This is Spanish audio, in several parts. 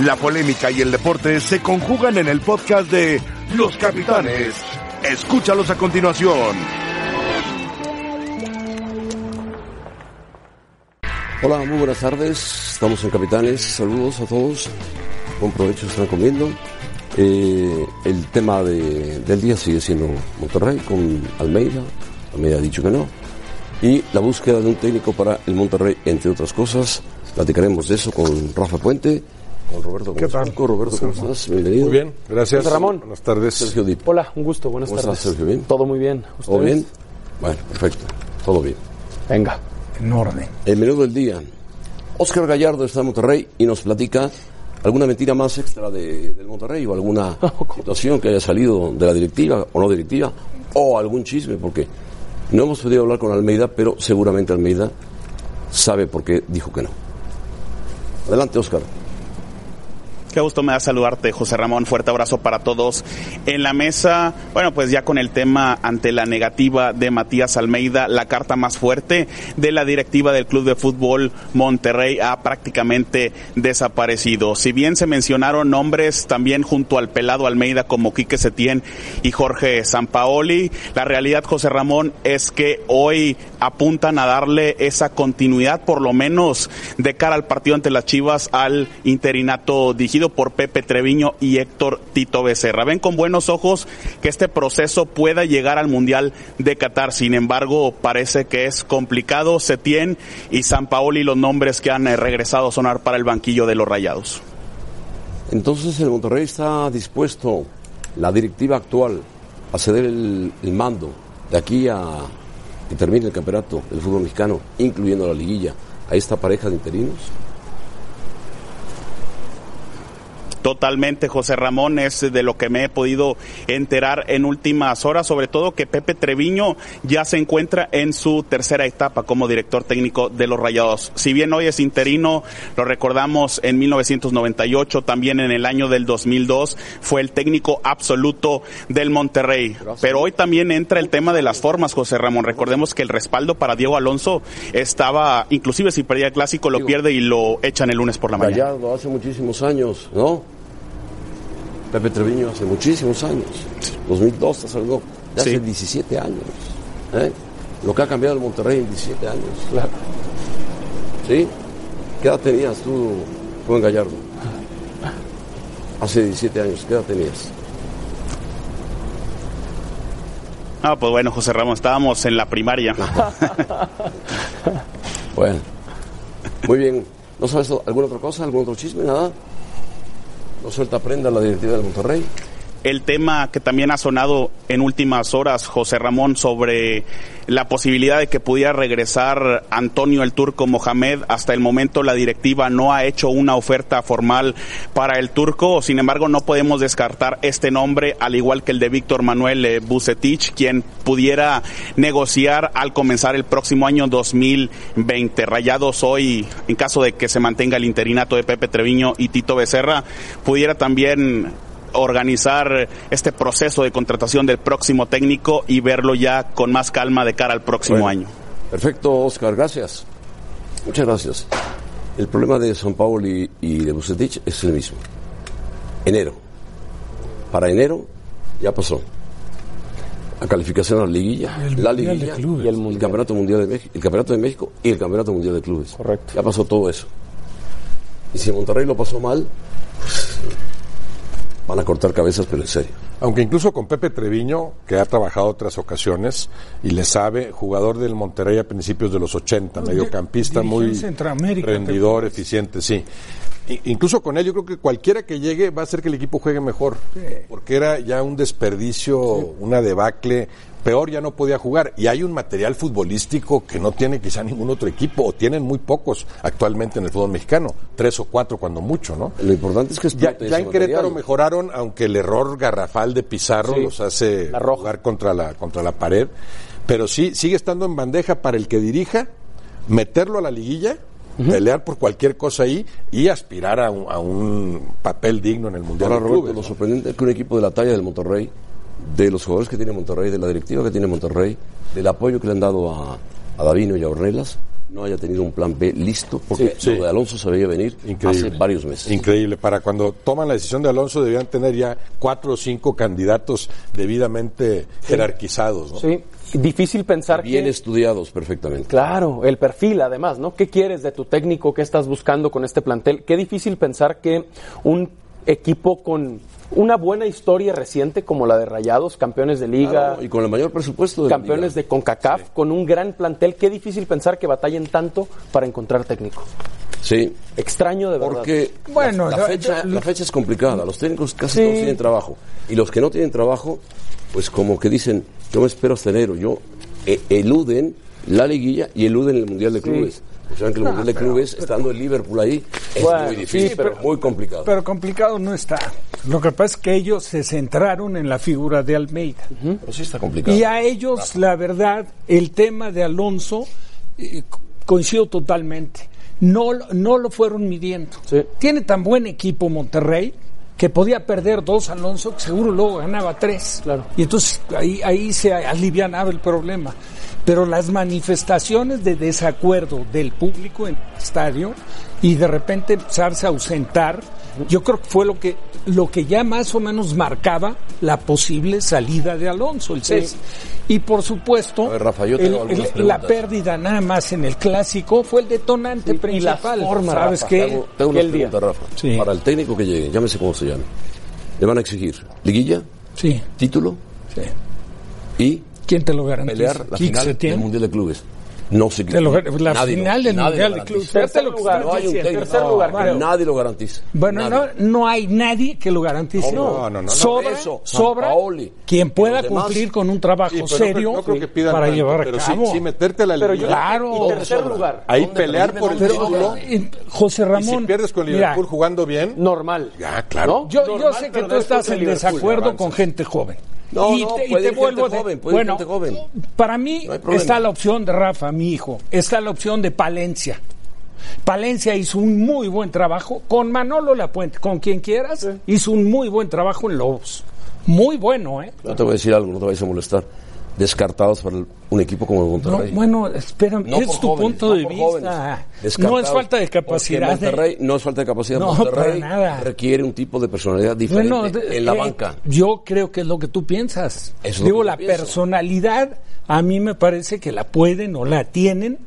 La polémica y el deporte se conjugan en el podcast de Los Capitanes. Escúchalos a continuación. Hola, muy buenas tardes. Estamos en Capitanes. Saludos a todos. Buen provecho, están comiendo. Eh, el tema de- del día sigue siendo Monterrey con Almeida. Almeida ha dicho que no. Y la búsqueda de un técnico para el Monterrey, entre otras cosas. Platicaremos de eso con Rafa Puente, con Roberto ¿Qué tal? Gonzalo. Roberto, ¿cómo estás? Bienvenido. Muy bien, gracias. Ramón. Buenas tardes. Sergio Dip. Hola, un gusto, buenas ¿Cómo tardes. estás, Sergio? ¿Bien? Todo muy bien. ¿Todo bien? Bueno, perfecto. Todo bien. Venga. En orden. El menú del día. Oscar Gallardo está en Monterrey y nos platica alguna mentira más extra de, del Monterrey o alguna situación que haya salido de la directiva o no directiva o algún chisme, porque no hemos podido hablar con Almeida, pero seguramente Almeida sabe por qué dijo que no. Adelante, Oscar. Qué gusto me da saludarte, José Ramón. Fuerte abrazo para todos en la mesa. Bueno, pues ya con el tema ante la negativa de Matías Almeida, la carta más fuerte de la directiva del Club de Fútbol Monterrey ha prácticamente desaparecido. Si bien se mencionaron nombres también junto al pelado Almeida como Quique Setién y Jorge Sampaoli, la realidad, José Ramón, es que hoy apuntan a darle esa continuidad, por lo menos de cara al partido ante las Chivas, al interinato dirigido por Pepe Treviño y Héctor Tito Becerra. Ven con buenos ojos que este proceso pueda llegar al Mundial de Qatar. Sin embargo, parece que es complicado. Setién y San Paoli los nombres que han eh, regresado a sonar para el banquillo de los Rayados. Entonces el Monterrey está dispuesto, la directiva actual, a ceder el, el mando de aquí a que termine el campeonato del fútbol mexicano, incluyendo la liguilla, a esta pareja de interinos. Totalmente, José Ramón, es de lo que me he podido enterar en últimas horas, sobre todo que Pepe Treviño ya se encuentra en su tercera etapa como director técnico de los Rayados. Si bien hoy es interino, lo recordamos en 1998, también en el año del 2002 fue el técnico absoluto del Monterrey. Pero hoy también entra el tema de las formas, José Ramón. Recordemos que el respaldo para Diego Alonso estaba, inclusive si perdía el clásico, lo pierde y lo echan el lunes por la mañana. Gallardo hace muchísimos años, ¿no? Pepe Treviño hace muchísimos años. 2002 te saludó. De hace Sí. 17 años. ¿eh? Lo que ha cambiado el Monterrey en 17 años. Claro. ¿Sí? ¿Qué edad tenías tú, Juan Gallardo? Hace 17 años, ¿qué edad tenías? Ah, pues bueno, José Ramón, estábamos en la primaria. Bueno. Muy bien. ¿No sabes alguna otra cosa? ¿Algún otro chisme? ¿Nada? ¿No suelta prenda la directiva del Monterrey? El tema que también ha sonado en últimas horas, José Ramón, sobre la posibilidad de que pudiera regresar Antonio el Turco Mohamed. Hasta el momento la directiva no ha hecho una oferta formal para el Turco. Sin embargo, no podemos descartar este nombre, al igual que el de Víctor Manuel eh, Bucetich, quien pudiera negociar al comenzar el próximo año 2020. Rayados hoy, en caso de que se mantenga el interinato de Pepe Treviño y Tito Becerra, pudiera también organizar este proceso de contratación del próximo técnico y verlo ya con más calma de cara al próximo Bueno. año. Perfecto, Oscar, gracias. Muchas gracias. El problema de San Paulo y, y de Bucetich es el mismo. Enero. Para enero ya pasó. La calificación a la liguilla, El la de liguilla Clubes. Y el el campeonato mundial de México, el campeonato de México y el campeonato mundial de clubes. Correcto. Ya pasó todo eso. Y si Monterrey lo pasó mal, pues, van a cortar cabezas, pero en serio. Aunque incluso con Pepe Treviño, que ha trabajado otras ocasiones y le sabe, jugador del Monterrey a principios de los 80, mediocampista dirigió muy rendidor, eficiente, sí. I- incluso con él yo creo que cualquiera que llegue va a hacer que el equipo juegue mejor, porque era ya un desperdicio, una debacle, peor ya no podía jugar. Y hay un material futbolístico que no tiene quizá ningún otro equipo, o tienen muy pocos actualmente en el fútbol mexicano, tres o cuatro cuando mucho, ¿no? Lo importante es que Ya, ya en Querétaro mejoraron, aunque el error garrafal de Pizarro Sí, los hace jugar contra la, contra la pared. Pero sí, sigue estando en bandeja para el que dirija, meterlo a la liguilla, pelear por cualquier cosa ahí y aspirar a un, a un papel digno en el Mundial Ahora, de Roberto, Clubes. lo sorprendente es que un equipo de la talla del Monterrey, de los jugadores que tiene Monterrey, de la directiva que tiene Monterrey, del apoyo que le han dado a, a Davino y a Ornelas, no haya tenido un plan B listo, porque Sí, sí. lo de Alonso se veía venir Increíble. hace varios meses. Increíble. Para cuando toman la decisión de Alonso debían tener ya cuatro o cinco candidatos debidamente jerarquizados. ¿no? Sí, difícil pensar Bien que... estudiados perfectamente. Claro, el perfil además, ¿no? ¿Qué quieres de tu técnico? ¿Qué estás buscando con este plantel? Qué difícil pensar que un equipo con una buena historia reciente como la de Rayados, campeones de liga, Claro, y con el mayor presupuesto de la campeones liga. de CONCACAF, con un gran plantel, qué difícil pensar que batallen tanto para encontrar técnico. Sí, Extraño de verdad. porque Bueno, la, fecha, la fecha es complicada. Los técnicos casi Sí. todos tienen trabajo. Y los que no tienen trabajo, pues como que dicen, yo me espero hasta enero. Yo eh, eluden la liguilla y eluden el Mundial de Clubes. O sea, que el Mundial de Clubes, estando el Liverpool ahí, es Bueno, muy difícil, sí, pero, pero- muy complicado. Pero complicado no está. Lo que pasa es que ellos se centraron en la figura de Almeida. Pero sí está complicado. Y a ellos, la verdad, el tema de Alonso, eh, co- coincido totalmente. No, lo- no lo fueron midiendo. Sí. Tiene tan buen equipo Monterrey que podía perder dos Alonso, que seguro luego ganaba tres. Claro. Y entonces ahí, ahí se alivianaba el problema. Pero las manifestaciones de desacuerdo del público en el estadio y de repente empezarse a ausentar, yo creo que fue lo que, lo que ya más o menos marcaba la posible salida de Alonso, el cese. Y por supuesto, A ver, Rafa, yo tengo el- algunas el- la pérdida nada más en el clásico fue el detonante Sí, y principal. formas, ¿Sabes Rafa, qué? Tengo, tengo que una el día. pregunta, Rafa. Sí. Para el técnico que llegue, llámese como se llame, le van a exigir liguilla, Sí, título sí. y ¿Quién te lo garantiza? pelear la final del Mundial de Clubes. No se Te lo- la nadie final lo- del Mundial de garantiza. Clubes. Tercer lugar, No hay un tercer lugar, creo. Nadie lo garantiza. Bueno, no, Nadie. no hay nadie que lo garantice. No, no, no, no. Sobra, Eso, sobra quien pueda cumplir con un trabajo Sí, pero no serio creo- no creo que pidan para tanto, llevar a pero sí- cabo. Sí, meterte a la liguilla. Claro. y tercer lugar. Ahí pelear por el título. José Y Ramón. si pierdes con Liverpool jugando bien, Normal. ya, claro. Yo, sé que tú estás en desacuerdo con gente joven. No, no, gente joven, puede ir bueno, joven. para mí No está la opción de Rafa, mi hijo, está la opción de Palencia. Palencia hizo un muy buen trabajo con Manolo Lapuente, con quien quieras, hizo un muy buen trabajo en Lobos. Muy bueno, ¿eh? No te voy a decir algo, no te vayas a molestar. Descartados para un equipo como el No, Monterrey. bueno, espérame, No es tu jóvenes, punto no de vista. No es falta de capacidad. Monterrey no es falta de capacidad. No, Monterrey para nada. requiere un tipo de personalidad diferente Bueno, de- en la eh, banca. Yo creo que es lo que tú piensas. Eso Digo, la pienso. personalidad, a mí me parece que la pueden o la tienen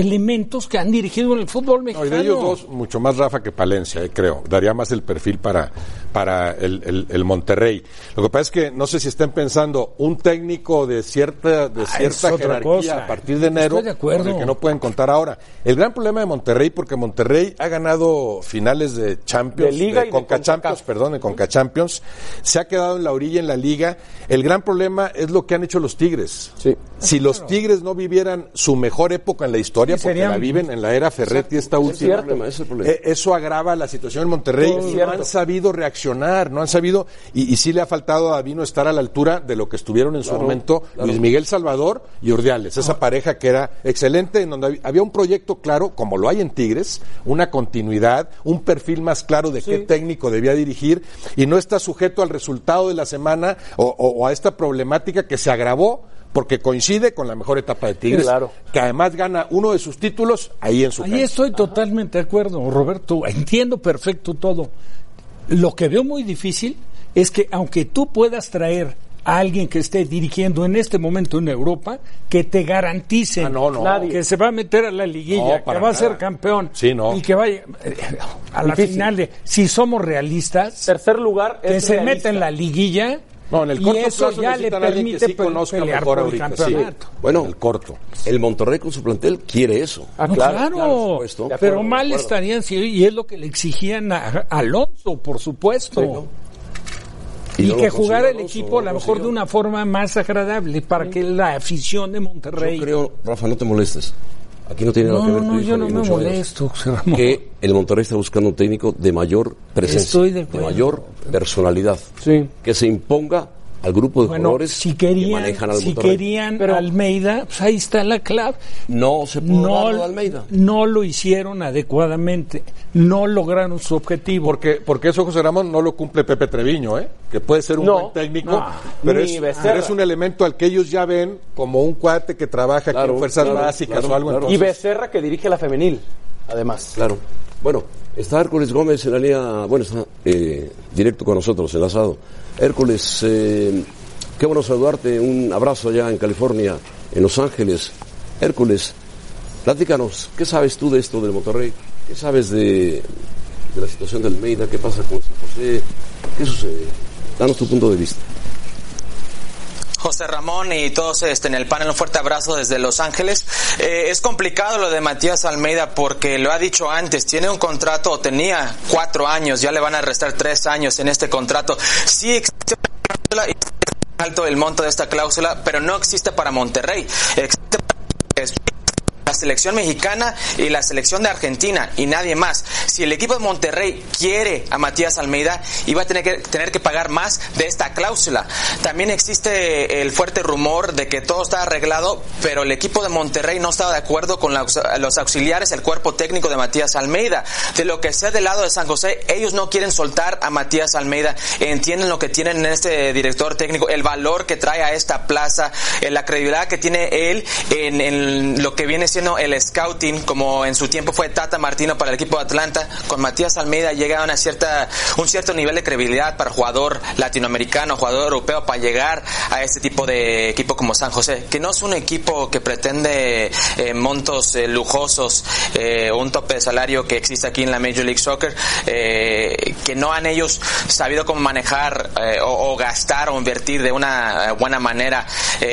elementos que han dirigido en el fútbol No, mexicano. y de ellos dos, mucho más Rafa que Palencia, eh, creo. Daría más el perfil para, para el, el- el Monterrey. Lo que pasa es que no sé si estén pensando un técnico de cierta, de Ah, cierta otra jerarquía cosa. a partir de enero, Estoy de acuerdo. con el que no pueden contar ahora. El gran problema de Monterrey, porque Monterrey ha ganado finales de Champions, De Liga y Conca. Champions, perdón, de Conca Champions, se ha quedado en la orilla en la liga. El gran problema es lo que han hecho los Tigres. Sí. Si los Tigres no vivieran su mejor época en la historia, Sí, porque serían- la viven en la era Ferretti esta última, es eh, eso agrava la situación en Monterrey. Cierto. no han sabido reaccionar, no han sabido, y, y sí le ha faltado a Davino estar a la altura de lo que estuvieron en su momento Luis Miguel Salvador y Urdiales, esa pareja que era excelente, en donde hab- había un proyecto claro, como lo hay en Tigres, una continuidad, un perfil más claro de qué técnico debía dirigir, y no está sujeto al resultado de la semana o, o- o a esta problemática que se agravó porque coincide con la mejor etapa de Tigres, Sí, claro. que además gana uno de sus títulos ahí en su Ahí cancha. estoy totalmente de acuerdo, Roberto. Entiendo perfecto todo. Lo que veo muy difícil es que aunque tú puedas traer a alguien que esté dirigiendo en este momento en Europa, que te garanticen Ah, no, no. Nadie. que se va a meter a la liguilla, No, que va a ser campeón Sí, no. y que vaya eh, a la Difícil. final de... Si somos realistas, Tercer lugar que se meta en la liguilla No, en el y corto eso plazo ya le permite sí pe- conozca pelear mejor por el sí. campeonato. Bueno, el corto. el Monterrey con su plantel quiere eso. Ah, No, claro, claro, claro, por supuesto. De pero mal estarían si y es lo que le exigían a, a Alonso, por supuesto. Y, no lo que jugara el equipo a lo mejor de una forma más agradable para que la afición de Monterrey. Yo creo, Rafa, no te molestes. Aquí no tiene nada que no, ver tu no, hijo, yo no me molesto, Ramón. Que el Monterrey está buscando un técnico de mayor presencia, Estoy de mayor personalidad, Sí. que se imponga al grupo de Bueno, jugadores si que querían, manejan al si Monterrey. querían Almeida, pues ahí está la clave. No se pudo No, darlo Almeida. no lo hicieron adecuadamente, no lograron su objetivo. Porque, porque eso, José Ramón, no lo cumple Pepe Treviño, ¿eh? que puede ser un No, buen técnico, no, pero, es, Becerra. pero es un elemento al que ellos ya ven como un cuate que trabaja Claro, en fuerzas claro, básicas claro, o algo. claro. Y entonces- Becerra que dirige la femenil, además. Claro. Bueno, está Hércules Gómez en la línea, bueno, está eh, directo con nosotros, enlazado. Hércules, eh, qué bueno saludarte, un abrazo allá en California, en Los Ángeles. Hércules, platícanos, ¿qué sabes tú de esto del Monterrey? ¿Qué sabes de, de la situación de Almeida? ¿Qué pasa con San José? ¿Qué sucede? Danos tu punto de vista. José Ramón y todos este, en el panel, un fuerte abrazo desde Los Ángeles. Eh, es complicado lo de Matías Almeida porque lo ha dicho antes, tiene un contrato, o tenía cuatro años, ya le van a restar tres años en este contrato. Sí existe alto el monto de esta cláusula, pero no existe para Monterrey. Existe para selección mexicana y la selección de Argentina y nadie más. Si el equipo de Monterrey quiere a Matías Almeida, iba a tener que, tener que pagar más de esta cláusula. También existe el fuerte rumor de que todo está arreglado, pero el equipo de Monterrey no estaba de acuerdo con los auxiliares, el cuerpo técnico de Matías Almeida. De lo que sé del lado de San José, ellos no quieren soltar a Matías Almeida. Entienden lo que tienen en este director técnico, el valor que trae a esta plaza, eh, la credibilidad que tiene él en lo que viene siendo el scouting, como en su tiempo fue Tata Martino para el equipo de Atlanta. Con Matías Almeida llega a una cierta, un cierto nivel de credibilidad para jugador latinoamericano, jugador europeo, para llegar a este tipo de equipo como San José, que no es un equipo que pretende eh, montos eh, lujosos, eh, un tope de salario que existe aquí en la Major League Soccer, eh, que no han ellos sabido cómo manejar eh, o, o gastar o invertir de una eh, buena manera.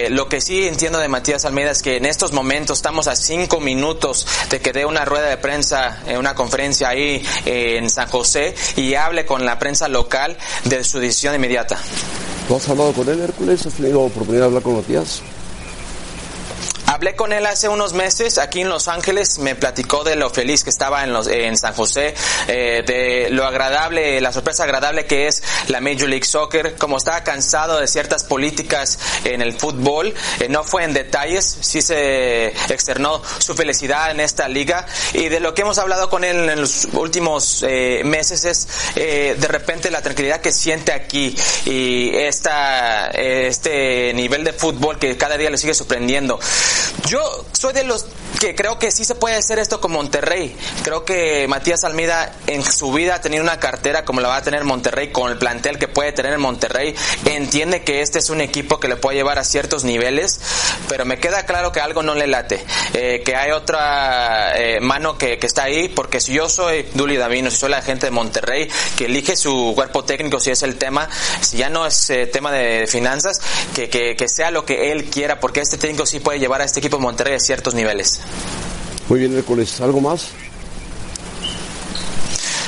Lo que sí entiendo de Matías Almeida es que en estos momentos estamos a minutos de que dé una rueda de prensa, eh, una conferencia ahí eh, en San José y hable con la prensa local de su decisión inmediata. ¿Tú has hablado con él, Hércules? ¿Has tenido oportunidad de hablar con Matías? Hablé con él hace unos meses aquí en Los Ángeles, me platicó de lo feliz que estaba en, los, en San José, eh, de lo agradable, la sorpresa agradable que es la Major League Soccer, como estaba cansado de ciertas políticas en el fútbol, eh, no fue en detalles, sí se externó su felicidad en esta liga y de lo que hemos hablado con él en los últimos eh, meses es eh, de repente la tranquilidad que siente aquí y esta, este nivel de fútbol que cada día le sigue sorprendiendo. Yo soy de los que creo que sí se puede hacer esto con Monterrey. Creo que Matías Almeida en su vida ha tenido una cartera como la va a tener Monterrey con el plantel que puede tener en Monterrey. Entiende que este es un equipo que le puede llevar a ciertos niveles, pero me queda claro que algo no le late. Eh, que hay otra eh, mano que, que está ahí, porque si yo soy Duli Davino, si soy la gente de Monterrey que elige su cuerpo técnico, si es el tema, si ya no es eh, tema de finanzas, que, que, que sea lo que él quiera, porque este técnico sí puede llevar a este equipo de Monterrey a ciertos niveles. Muy bien, Hércules. ¿Algo más?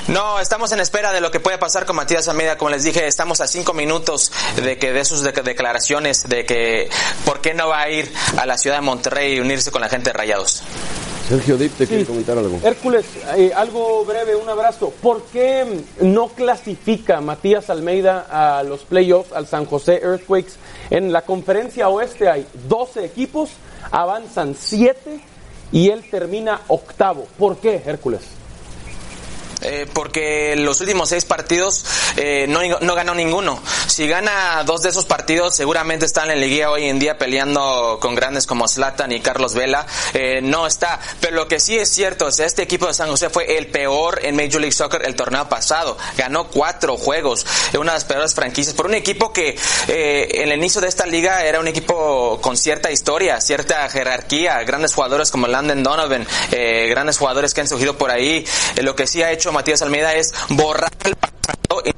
No, estamos en espera de lo que puede pasar con Matías Almeida. Como les dije, estamos a cinco minutos de que de sus de- declaraciones de que por qué no va a ir a la ciudad de Monterrey y unirse con la gente de Rayados. Sergio Dip, ¿te quiere comentar algo? Hércules, eh, algo breve, un abrazo. ¿Por qué no clasifica Matías Almeida a los playoffs al San José Earthquakes? En la conferencia oeste hay 12 equipos, avanzan 7 y él termina octavo. ¿Por qué, Hércules? Eh, porque los últimos seis partidos eh, no, no ganó ninguno. Si gana dos de esos partidos, seguramente está en la liguilla hoy en día peleando con grandes como Zlatan y Carlos Vela. Eh, no está. Pero lo que sí es cierto es este equipo de San José fue el peor en Major League Soccer el torneo pasado. Ganó cuatro juegos, eh, una de las peores franquicias, por un equipo que eh, en el inicio de esta liga era un equipo con cierta historia, cierta jerarquía, grandes jugadores como Landon Donovan, eh, grandes jugadores que han surgido por ahí. Lo que sí ha hecho Matías Almeida es borrar el pasado y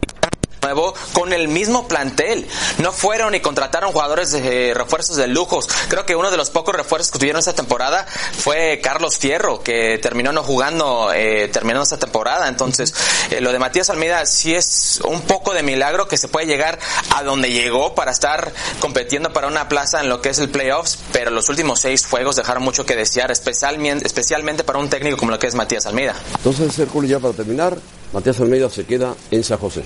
nuevo con el mismo plantel. No fueron y contrataron jugadores de eh, refuerzos de lujos. Creo que uno de los pocos refuerzos que tuvieron esta temporada fue Carlos Fierro, que terminó no jugando, eh, terminó esta temporada. Entonces, eh, lo de Matías Almeida sí es un poco de milagro que se puede llegar a donde llegó para estar compitiendo para una plaza en lo que es el playoffs, pero los últimos seis juegos dejaron mucho que desear, especialmente, especialmente para un técnico como lo que es Matías Almeida. Entonces, Hércules, ya para terminar, Matías Almeida se queda en San José.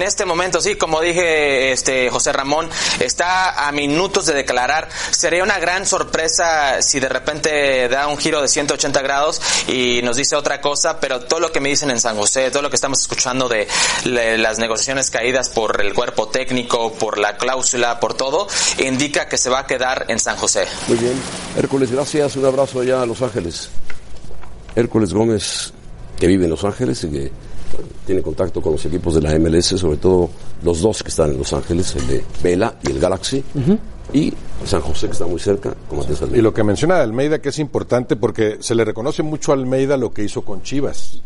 En este momento, sí, como dije este José Ramón, está a minutos de declarar. Sería una gran sorpresa si de repente da un giro de 180 grados y nos dice otra cosa, pero todo lo que me dicen en San José, todo lo que estamos escuchando de las negociaciones caídas por el cuerpo técnico, por la cláusula, por todo, indica que se va a quedar en San José. Muy bien. Hércules, gracias. Un abrazo allá a Los Ángeles. Hércules Gómez, que vive en Los Ángeles y que tiene contacto con los equipos de la MLS, sobre todo los dos que están en Los Ángeles, el de Vela y el Galaxy, y San José, que está muy cerca, como te Y lo que menciona de Almeida, que es importante porque se le reconoce mucho a Almeida lo que hizo con Chivas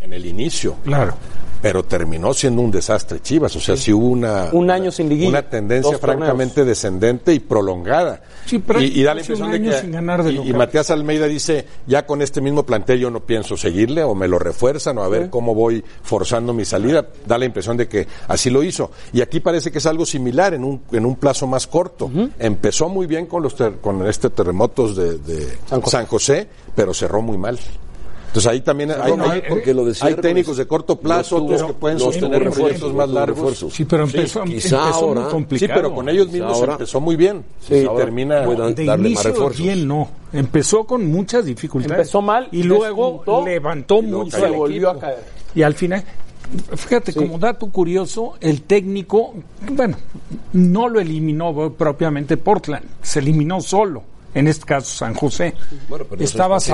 en el inicio. Claro. Pero terminó siendo un desastre Chivas. O sea, sí, hubo una, Un año sin liguilla, una tendencia francamente descendente y prolongada. Sí, pero y, y da la impresión de que. sin ganar de y-. Matías Almeida dice: Ya con este mismo plantel yo no pienso seguirle, o me lo refuerzan, o a ver cómo voy forzando mi salida. Da la impresión de que así lo hizo. Y aquí parece que es algo similar en un, en un plazo más corto. Empezó muy bien con, los ter- con este terremotos de, de San José. San José, pero cerró muy mal. Entonces ahí también hay, mal hay- porque lo decía hay técnicos de corto plazo, no otros tuvo- que pueden no sostener tuvo proyectos refuerzos, más no tuvo largos. refuerzos. Sí, pero empezó, quizá empezó ahora- muy sí, complicado. Sí, pero con ellos mismos ahora- empezó muy bien. Sí, y termina. puedan de darle más inicio refuerzos. bien no. Empezó con muchas dificultades. Empezó mal, y luego despuntó, levantó y luego mucho al volvió a caer. Y al final, fíjate, como dato curioso, el técnico, bueno, no lo eliminó propiamente Portland, se eliminó solo. En este caso San José. Bueno, Estaba es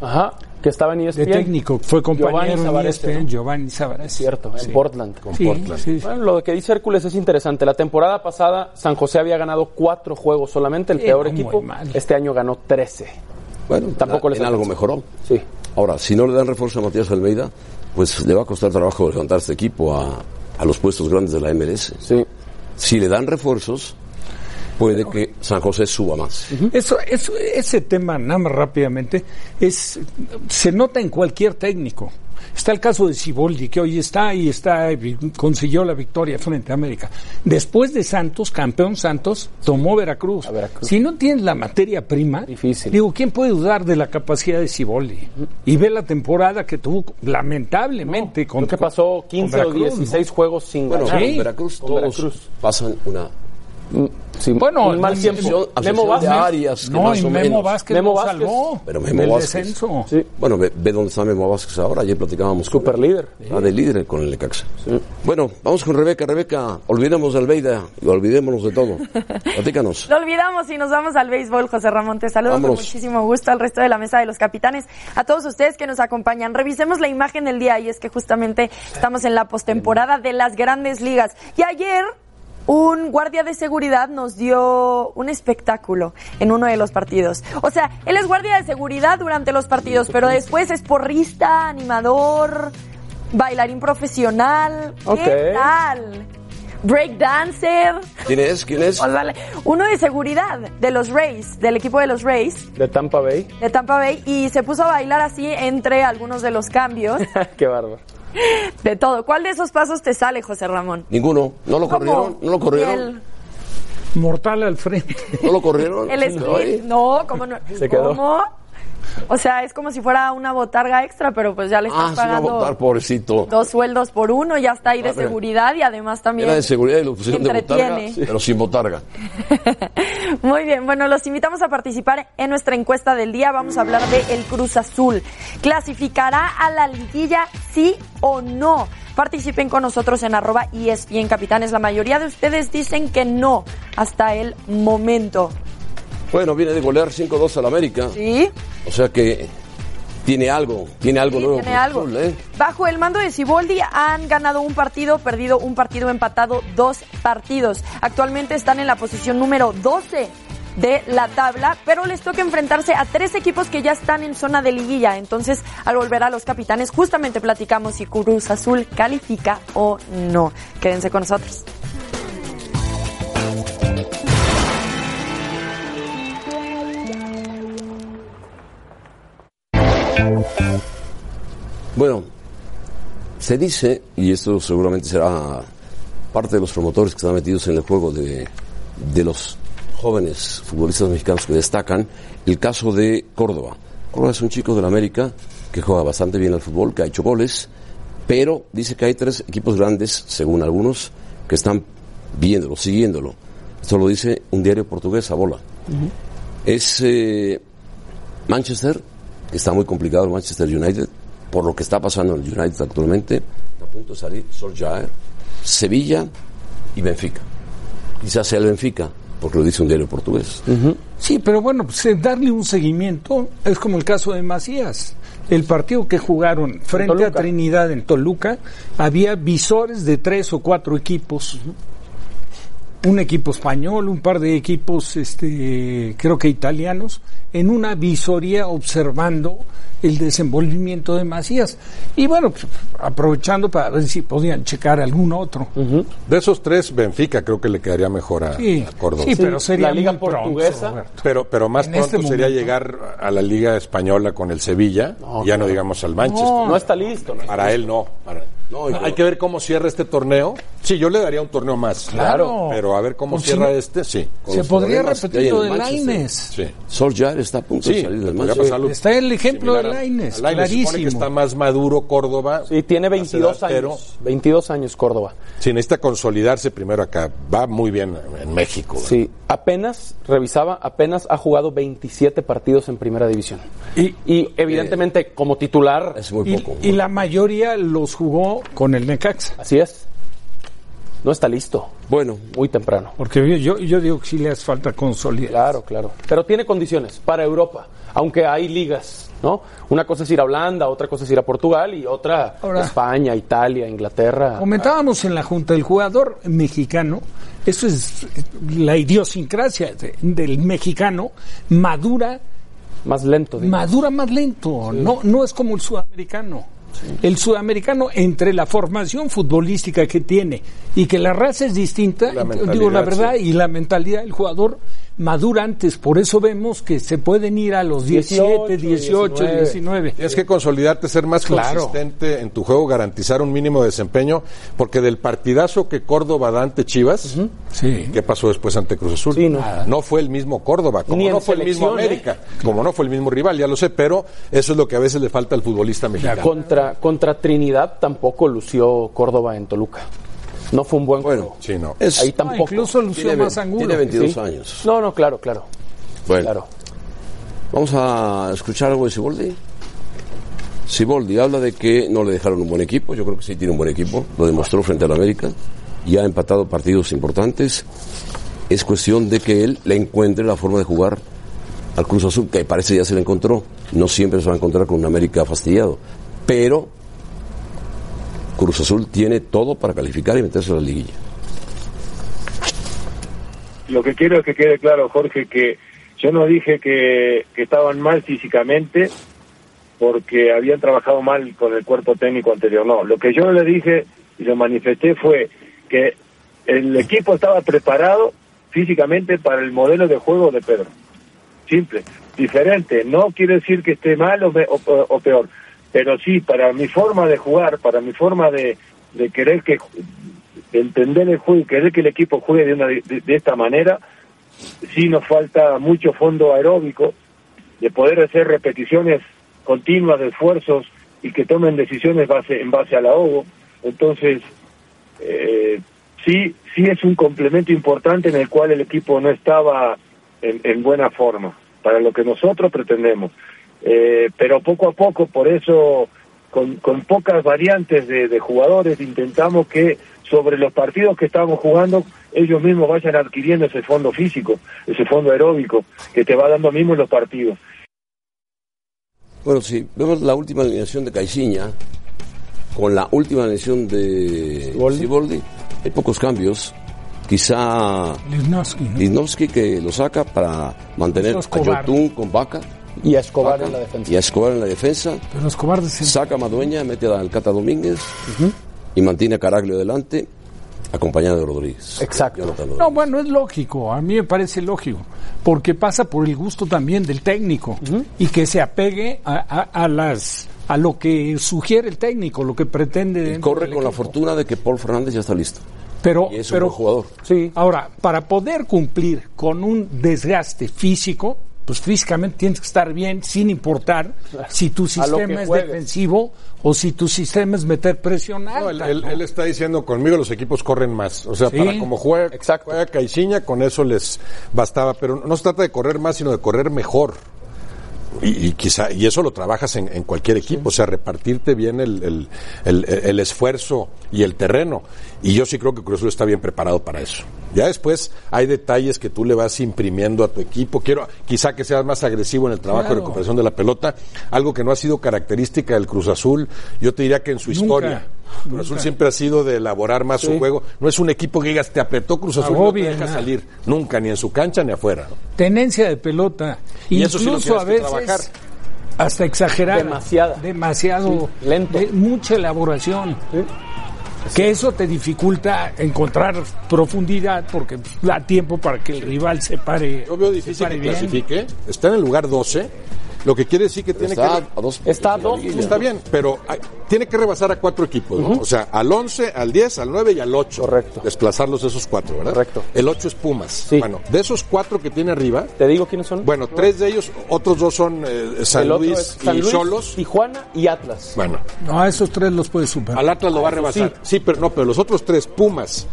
Ajá, que estaba en E de ESPN. técnico, fue compañero Giovanni en ESPN, ¿no? Giovanni Savarese. Es cierto, en Portland. Sí, sí, sí. Bueno, lo que dice Hércules es interesante. La temporada pasada San José había ganado cuatro juegos solamente, el Sí, peor equipo. Este año ganó 13. Bueno, Tampoco en les algo alcanzó. mejoró. Sí. Ahora, si no le dan refuerzo a Matías Almeida, pues le va a costar trabajo levantar este equipo a, a los puestos grandes de la MLS. Sí. Si le dan refuerzos, puede que San José suba más. Eso, eso, ese tema, nada más rápidamente, es, se nota en cualquier técnico. Está el caso de Siboldi, que hoy está y está, consiguió la victoria frente a América. Después de Santos, campeón Santos, tomó Veracruz. A Veracruz. Si no tienes la materia prima, Difícil. digo, ¿quién puede dudar de la capacidad de Siboldi? Y ve la temporada que tuvo, lamentablemente, con Creo que pasó 15 con o Veracruz, 16 juegos sin Bueno, ganar. Sí. con Veracruz Con todos Veracruz. pasan una Sí, Bueno, un mal no, tiempo. Memo absorción de Vázquez. Arias, que No, más y o Memo menos. Vázquez Memo Vázquez. salvó Pero Memo del Vázquez. descenso. Sí. Bueno, ve, ve dónde está Memo Vázquez ahora. Ayer platicábamos. Super líder. Ah, de líder con el Necaxa. Bueno, vamos con Rebeca. Rebeca, olvidemos de Almeida y olvidémonos de todo. Platícanos. Lo olvidamos y nos vamos al béisbol, José Ramón. Te saludo Vámonos. con muchísimo gusto al resto de la mesa de los capitanes, a todos ustedes que nos acompañan. Revisemos la imagen del día y es que justamente estamos en la postemporada de las grandes ligas. Y ayer un guardia de seguridad nos dio un espectáculo en uno de los partidos. O sea, él es guardia de seguridad durante los partidos, pero después es porrista, animador, bailarín profesional. ¿Qué Ok. tal? Breakdancer. ¿Quién es? ¿Quién es? Sea, uno de seguridad de los Rays, del equipo de los Rays De Tampa Bay. de Tampa Bay y se puso a bailar así entre algunos de los cambios Qué bárbaro. de todo. ¿Cuál de esos pasos te sale, José Ramón? Ninguno. ¿No lo ¿Cómo? corrieron? ¿No lo corrieron? El, Mortal al frente. ¿No lo corrieron? el split. No, ¿cómo no? Se quedó. ¿Cómo? O sea, es como si fuera una botarga extra, pero pues ya le estás Ah, pagando pobrecito. dos sueldos por uno, ya está ahí de Madre. seguridad y además también Era de seguridad y lo pusieron de botarga, pero sin botarga. Muy bien, bueno, los invitamos a participar en nuestra encuesta del día. Vamos a hablar de el Cruz Azul. ¿Clasificará a la liguilla sí o no? Participen con nosotros en arroba ESPN Capitanes. La mayoría de ustedes dicen que no hasta el momento. Bueno, viene de golear 5-2 al América. ¿Sí? O sea que tiene algo, tiene algo Sí, nuevo. tiene algo. Azul, ¿eh? Bajo el mando de Siboldi han ganado un partido, perdido un partido, empatado dos partidos. Actualmente están en la posición número 12 de la tabla, pero les toca enfrentarse a tres equipos que ya están en zona de liguilla. Entonces, al volver a los capitanes, justamente platicamos si Cruz Azul califica o no. Quédense con nosotros. Bueno, se dice, y esto seguramente será parte de los promotores que están metidos en el juego de, de los jóvenes futbolistas mexicanos que destacan, el caso de Córdoba. Córdoba es un chico de la América que juega bastante bien al fútbol, que ha hecho goles, Pero dice que hay tres equipos grandes, según algunos, que están viéndolo, siguiéndolo. Esto lo dice un diario portugués, a bola. Es eh, Manchester, que está muy complicado el Manchester United, por lo que está pasando en el United actualmente. A punto de salir Solskjaer, Sevilla y Benfica. Quizás sea el Benfica, porque lo dice un diario portugués. Sí, pero bueno, pues, eh, darle un seguimiento es como el caso de Macías. El partido que jugaron frente a. Trinidad en Toluca, había visores de tres o cuatro equipos. Un equipo español, un par de equipos, este, creo que italianos, en una visoría observando el desenvolvimiento de Macías. Y bueno, pues, aprovechando para ver si podían checar algún otro. De esos tres, Benfica creo que le quedaría mejor a, Sí, a Córdoba. sí, pero sería la Liga pronto, Portuguesa. Pero, pero más En pronto este sería momento. llegar a la Liga Española con el Sevilla, ya no digamos al Manchester. No está listo. ¿no? Para él no. Para- No, y Hay con- que ver cómo cierra este torneo. Sí, yo le daría un torneo más. Claro. Pero a ver cómo Pues cierra si este, sí. Se podría repetir hay lo el de. Laines. Sí. Solskjaer está a punto de salir del Manchester. Está el ejemplo de. Se supone que clarísimo. está más maduro Córdoba. Sí, tiene 22 a esa edad, años. 22 años Córdoba. Sí, necesita consolidarse primero acá. Va muy bien en México. ¿verdad? Sí, apenas, revisaba, apenas ha jugado 27 partidos en primera división. Y- Y, evidentemente como titular, Es muy Y, poco. y la mayoría los jugó con el Necaxa. así es. No está listo, Bueno, muy temprano. Porque yo, digo que sí le hace falta consolidar. Claro, claro. Pero tiene condiciones para Europa, aunque hay ligas, ¿no? Una cosa es ir a Holanda, otra cosa es ir a Portugal y otra Ahora- España, Italia, Inglaterra. Comentábamos en la Junta, el jugador mexicano, eso es la idiosincrasia de- del mexicano, madura, Más lento. digo. madura más lento, no, no es como el sudamericano. El sudamericano, entre la formación futbolística que tiene y que la raza es distinta, La digo la verdad, sí. y la mentalidad del jugador madura antes. Por eso vemos que se pueden ir a los 17, 18, 19. 19. Tienes que consolidarte, ser más Claro. consistente en tu juego, garantizar un mínimo de desempeño, porque del partidazo que Córdoba da ante Chivas, Sí. ¿qué pasó después ante Cruz Azul? Sí, no. no fue el mismo Córdoba, como no fue el mismo ¿eh? América, como no fue el mismo rival, ya lo sé, pero eso es lo que a veces le falta al futbolista mexicano. Contra, contra Trinidad tampoco lució Córdoba en Toluca. No fue un buen bueno, juego. Sí, no. es, Ahí No, tampoco. incluso lució tiene, más Angulo. tiene 22 Sí. años. No, no, claro, claro. Bueno, Claro. vamos a escuchar algo de Siboldi. Siboldi habla de que no le dejaron un buen equipo. Yo creo que sí tiene un buen equipo. Lo demostró frente al América. Y ha empatado partidos importantes. Es cuestión de que él le encuentre la forma de jugar al Cruz Azul, que parece ya se le encontró. No siempre se va a encontrar con un América fastidiado. Pero Cruz Azul tiene todo para calificar y meterse a la liguilla. Lo que quiero es que quede claro, Jorge, que yo no dije que, estaban mal físicamente porque habían trabajado mal con el cuerpo técnico anterior. No, lo que yo le dije y lo manifesté fue que el equipo estaba preparado físicamente para el modelo de juego de Pedro. Simple, diferente. No quiere decir que esté mal o, me- o peor, pero sí para mi forma de jugar, para mi forma de, de querer que de entender el juego y querer que el equipo juegue de, una, de, esta manera, sí nos falta mucho fondo aeróbico, de poder hacer repeticiones continuas de esfuerzos y que tomen decisiones base, en base al ahogo. Entonces, eh, sí, sí es un complemento importante en el cual el equipo no estaba en buena forma, para lo que nosotros pretendemos. Eh, pero poco a poco, por eso, con, con pocas variantes de, de jugadores, intentamos que sobre los partidos que estamos jugando, ellos mismos vayan adquiriendo ese fondo físico, ese fondo aeróbico que te va dando mismo en los partidos. Bueno, si vemos la última alineación de Caixinha con la última alineación de Siboldi. Hay pocos cambios. Quizá. Lichnowsky que lo saca para mantener a. Yotun con Vaca Y a Escobar en la defensa. y a Escobar en la defensa. Pero los cobardes siempre- Saca a Madueña, mete a Alcata Domínguez y mantiene a Caraglio adelante, acompañado de Rodríguez. Exacto. No, bueno, es lógico, a mí me parece lógico, porque pasa por el gusto también del técnico y que se apegue a, a- a las a lo que sugiere el técnico, lo que pretende. Y corre con la fortuna de que Paul Fernández ya está listo. Pero, Y es un pero buen jugador. Sí. ahora, para poder cumplir con un desgaste físico, pues físicamente tienes que estar bien sin importar si tu sistema es defensivo o si tu sistema es meter presión No, alta. él, él- ¿no? él está diciendo conmigo los equipos corren más. O sea, Sí. para como juega, Exacto. juega Caixinha, con eso les bastaba. Pero no se trata de correr más, sino de correr mejor. Y, y quizá, y eso lo trabajas en, en cualquier equipo, o sea, repartirte bien el, el- el- el esfuerzo y el terreno. Y yo sí creo que Cruz Azul está bien preparado para eso. Ya después hay detalles que tú le vas imprimiendo a tu equipo. Quiero, quizá que seas más agresivo en el trabajo de recuperación de la pelota, algo que no ha sido característica del Cruz Azul. Yo te diría que en su Nunca, historia. Cruz Azul siempre ha sido de elaborar más su juego. No es un equipo que digas, te apretó Cruz Azul y no te Agobia, deja nada. salir. Nunca, ni en su cancha ni afuera. ¿no? Tenencia de pelota. Y eso sí lo Incluso a que veces trabajar. hasta exagerada. Demasiada. Demasiado. Sí, lento. de mucha elaboración. Que eso te dificulta encontrar profundidad porque pues, da tiempo para que el rival se pare. Yo veo difícil que bien. clasifique. Está en el lugar 12. Lo que quiere decir que tiene Está que... a dos Está a dos. Está bien, pero hay- tiene que rebasar a cuatro equipos, ¿no? O sea, al 11, al 10, al 9 y al 8. Correcto. Desplazarlos esos cuatro, ¿verdad? Correcto. El 8 es Pumas. Sí. Bueno, de esos cuatro que tiene arriba, ¿Te digo quiénes son? bueno, tres de ellos, otros dos son eh, San Luis y Luis, Cholos. Tijuana y Atlas. Bueno, No, a esos tres los puedes superar. al Atlas lo va a rebasar. Sí. pero no, pero los otros tres, Pumas,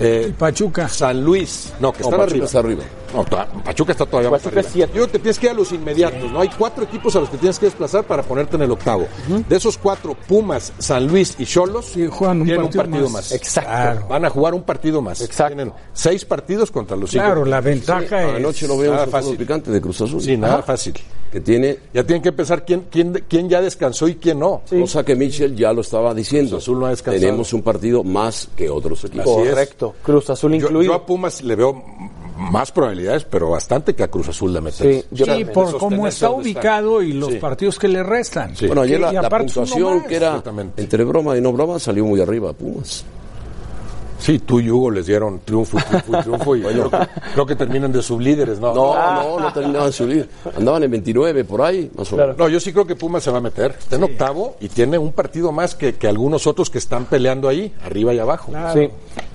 eh, Pachuca. San Luis, no, que No, están arriba. está arriba. No, Pachuca está todavía más Pachuca arriba. es siete. Yo te tienes que ir a los inmediatos, ¿no? Hay cuatro equipos a los que tienes que desplazar para ponerte en el octavo. De esos cuatro, Pumas, San Luis y Cholos Sí, juegan un tienen partido un partido más. más. Exacto. Claro. Van a jugar un partido más. Exacto. Tienen seis partidos contra los cinco. Claro, la ventaja es. Anoche lo veo un fácil. picante de Cruz Azul. Sí, nada fácil. Que tiene, Ya tienen que pensar quién, quién, quién ya descansó y quién no. cosa que Michel ya lo estaba diciendo. Cruz Azul no ha descansado. Tenemos un partido más que otros equipos. Correcto. Cruz Azul incluido. yo a Pumas le veo más probabilidades, pero bastante que a Cruz Azul de meter. Sí, yo Sí, también. por cómo está ubicado y los Sí. partidos que le restan. Sí. Bueno, ayer la, la puntuación que era entre broma y no broma salió muy arriba Pumas. Sí, tú y Hugo les dieron triunfo y triunfo y triunfo y creo, que, creo que terminan de sublíderes, ¿no? No, no, no terminaban su líder. Andaban en 29 por ahí, más o menos. No, yo sí creo que Pumas se va a meter. Está en octavo y tiene un partido más que, que algunos otros que están peleando ahí, arriba y abajo. Sí.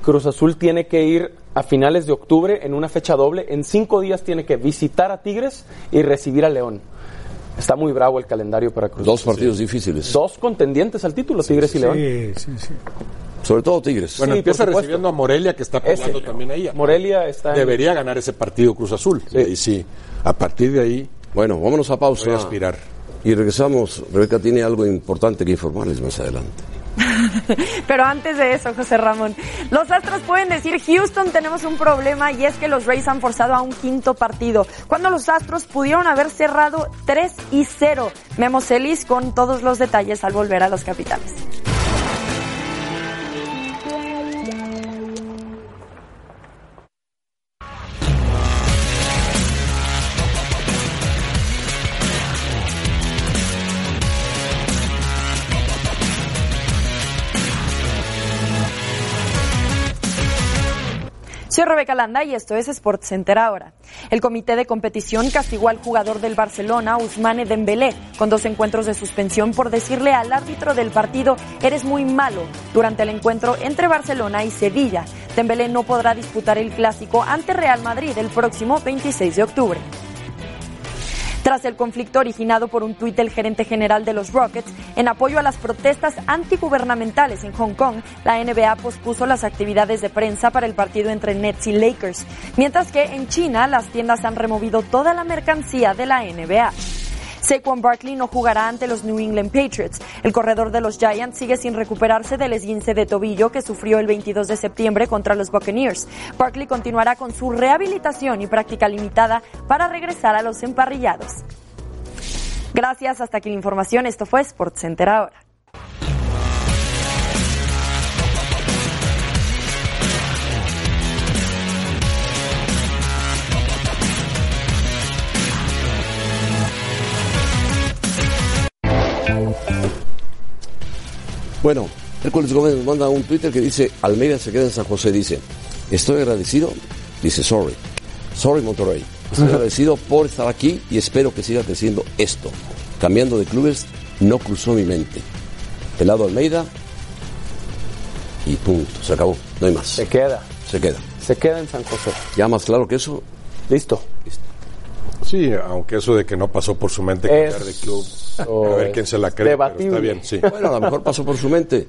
Cruz Azul tiene que ir a finales de octubre en una fecha doble. En cinco días tiene que visitar a Tigres y recibir a León. Está muy bravo el calendario para Cruz Dos Azul. partidos difíciles. Dos contendientes al título, Tigres y León. Sí, sí, sí. Sobre todo Tigres. Bueno, Sí, empieza recibiendo a Morelia, que está peleando Ese. también ahí. Morelia está en- Debería ganar ese partido Cruz Azul. Sí. Y sí, a partir de ahí Bueno, vámonos a pausa. voy a aspirar. Y regresamos. Rebeca tiene algo importante que informarles más adelante. Pero antes de eso, José Ramón, los Astros pueden decir, Houston tenemos un problema y es que los Rays han forzado a un quinto partido, cuando los Astros pudieron haber cerrado 3 y 0. Memo Celis con todos los detalles al volver a los capitanes. Soy Rebeca Landa y esto es Sports Center ahora. El comité de competición castigó al jugador del Barcelona, Ousmane Dembélé, con dos encuentros de suspensión por decirle al árbitro del partido eres muy malo durante el encuentro entre Barcelona y Sevilla. Dembélé no podrá disputar el clásico ante Real Madrid el próximo 26 de octubre. Tras el conflicto originado por un tuit del gerente general de los Rockets en apoyo a las protestas antigubernamentales en Hong Kong, la NBA pospuso las actividades de prensa para el partido entre Nets y Lakers, mientras que en China las tiendas han removido toda la mercancía de la NBA. Saquon Barkley no jugará ante los New England Patriots. El corredor de los Giants sigue sin recuperarse del esguince de tobillo que sufrió el 22 de septiembre contra los Buccaneers. Barkley continuará con su rehabilitación y práctica limitada para regresar a los emparrillados. Gracias, hasta aquí la información. Esto fue SportsCenter ahora. Bueno, Hércules Gómez nos manda un Twitter que dice, Almeida se queda en San José, dice, estoy agradecido, dice, sorry, sorry Monterrey, estoy agradecido por estar aquí y espero que siga creciendo esto. Cambiando de clubes, no cruzó mi mente. Pelado Almeida y punto, se acabó, no hay más. Se queda. Se queda. Se queda en San José. Ya más claro que eso, Listo. Sí, aunque eso de que no pasó por su mente cambiar de club, a ver quién se la cree, pero está bien, sí. Bueno, a lo mejor pasó por su mente,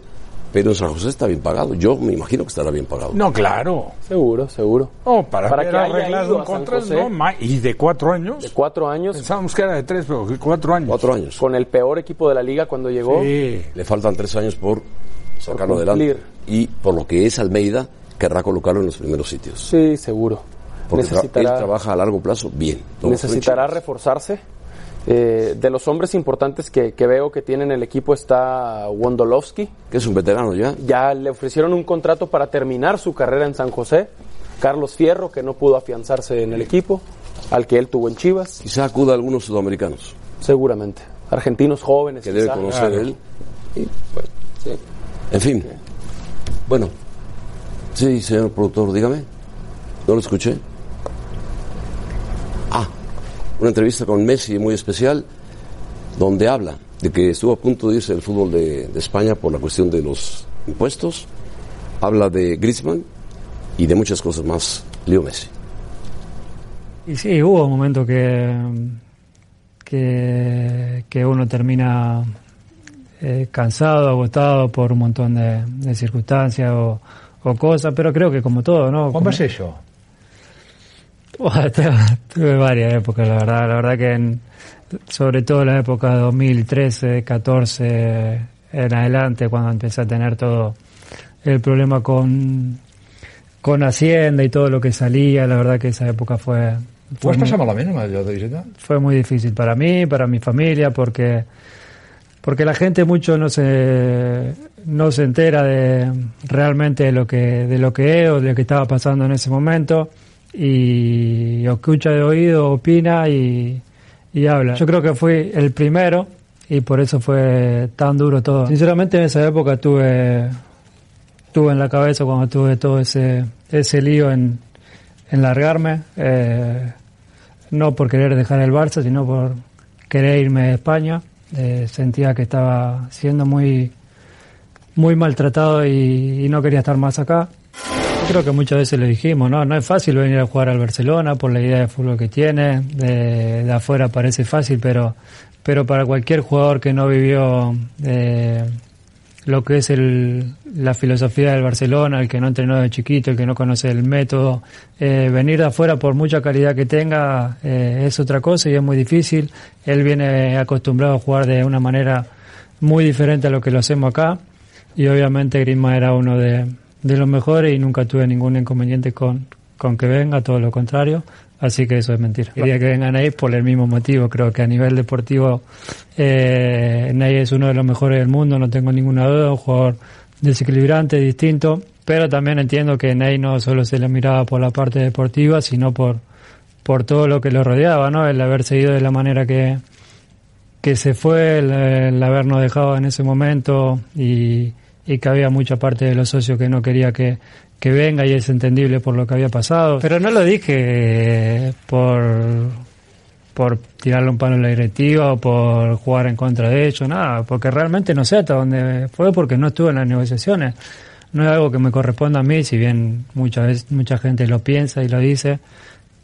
pero en San José está bien pagado. Yo me imagino que estará bien pagado. No, claro. Seguro, seguro. No, para, Para haber que haya arreglado ido un a San contrato, José. no, y de cuatro años. De cuatro años, Pensábamos que era de tres, pero cuatro años. Cuatro años. con el peor equipo de la liga cuando llegó. Sí. Le faltan tres años por sacarlo Por adelante. cumplir. Y por lo que es Almeida, querrá colocarlo en los primeros sitios. Sí, seguro. Porque tra- él necesitará, trabaja a largo plazo bien. Necesitará reforzarse. Eh, de los hombres importantes que, que veo que tienen el equipo está Wondolowski. Que es un veterano ya. Ya le ofrecieron un contrato para terminar su carrera en San José. Carlos Fierro, que no pudo afianzarse en el equipo, al que él tuvo en Chivas, Quizá acuda a algunos sudamericanos seguramente. Argentinos jóvenes. que debe conocer él. Y, bueno, sí. En fin. Bueno. Sí, señor productor, dígame. No lo escuché. Una entrevista con Messi muy especial, donde habla de que estuvo a punto de irse del fútbol de, de España por la cuestión de los impuestos. Habla de Griezmann y de muchas cosas más. Leo Messi. Y sí, hubo un momento que, que, que uno termina eh, cansado, agotado por un montón de, de circunstancias o, o cosas, pero creo que como todo, ¿no? ¿Cómo Como- es tuve, varias épocas, la verdad. La verdad que en- sobre todo en la época 2013, 14 en adelante, cuando empecé a tener todo el problema con, con Hacienda y todo lo que salía, la verdad que esa época fue... ¿Tú fue muy- visita? fue muy difícil para mí, para mi familia, porque porque la gente mucho no se no se entera de realmente de lo que de lo que es o de lo que estaba pasando en ese momento y escucha de oído, opina y, y habla. Yo creo que fui el primero y por eso fue tan duro todo. Sinceramente en esa época tuve tuve en la cabeza cuando tuve todo ese ese lío en en largarme, eh, no por querer dejar el Barça, sino por querer irme a España. Eh, sentía que estaba siendo muy, muy maltratado y, y no quería estar más acá. Creo que muchas veces lo dijimos, ¿no? No es fácil venir a jugar al Barcelona por la idea de fútbol que tiene. De, afuera parece fácil, pero, pero para cualquier jugador que no vivió eh, lo que es el, la filosofía del Barcelona, el que no entrenó de chiquito, el que no conoce el método, eh, venir de afuera por mucha calidad que tenga eh, es otra cosa y es muy difícil. Él viene acostumbrado a jugar de una manera muy diferente a lo que lo hacemos acá y obviamente Griezmann era uno de, de los mejores y nunca tuve ningún inconveniente con, con que venga, todo lo contrario. Así que eso es mentira. Quería que vengan ahí por el mismo motivo. Creo que a nivel deportivo eh, Ney es uno de los mejores del mundo, no tengo ninguna duda, un jugador desequilibrante, distinto, pero también entiendo que Ney no solo se le miraba por la parte deportiva, sino por, por todo lo que lo rodeaba, ¿no? El haberse ido de la manera que, que se fue, el, el habernos dejado en ese momento y, y que había mucha parte de los socios que no quería que, que venga y es entendible por lo que había pasado. Pero no lo dije eh, por, por tirarle un palo a la directiva o por jugar en contra de ellos, nada, porque realmente no sé hasta dónde fue porque no estuve en las negociaciones. No es algo que me corresponda a mí, si bien muchas veces mucha gente lo piensa y lo dice,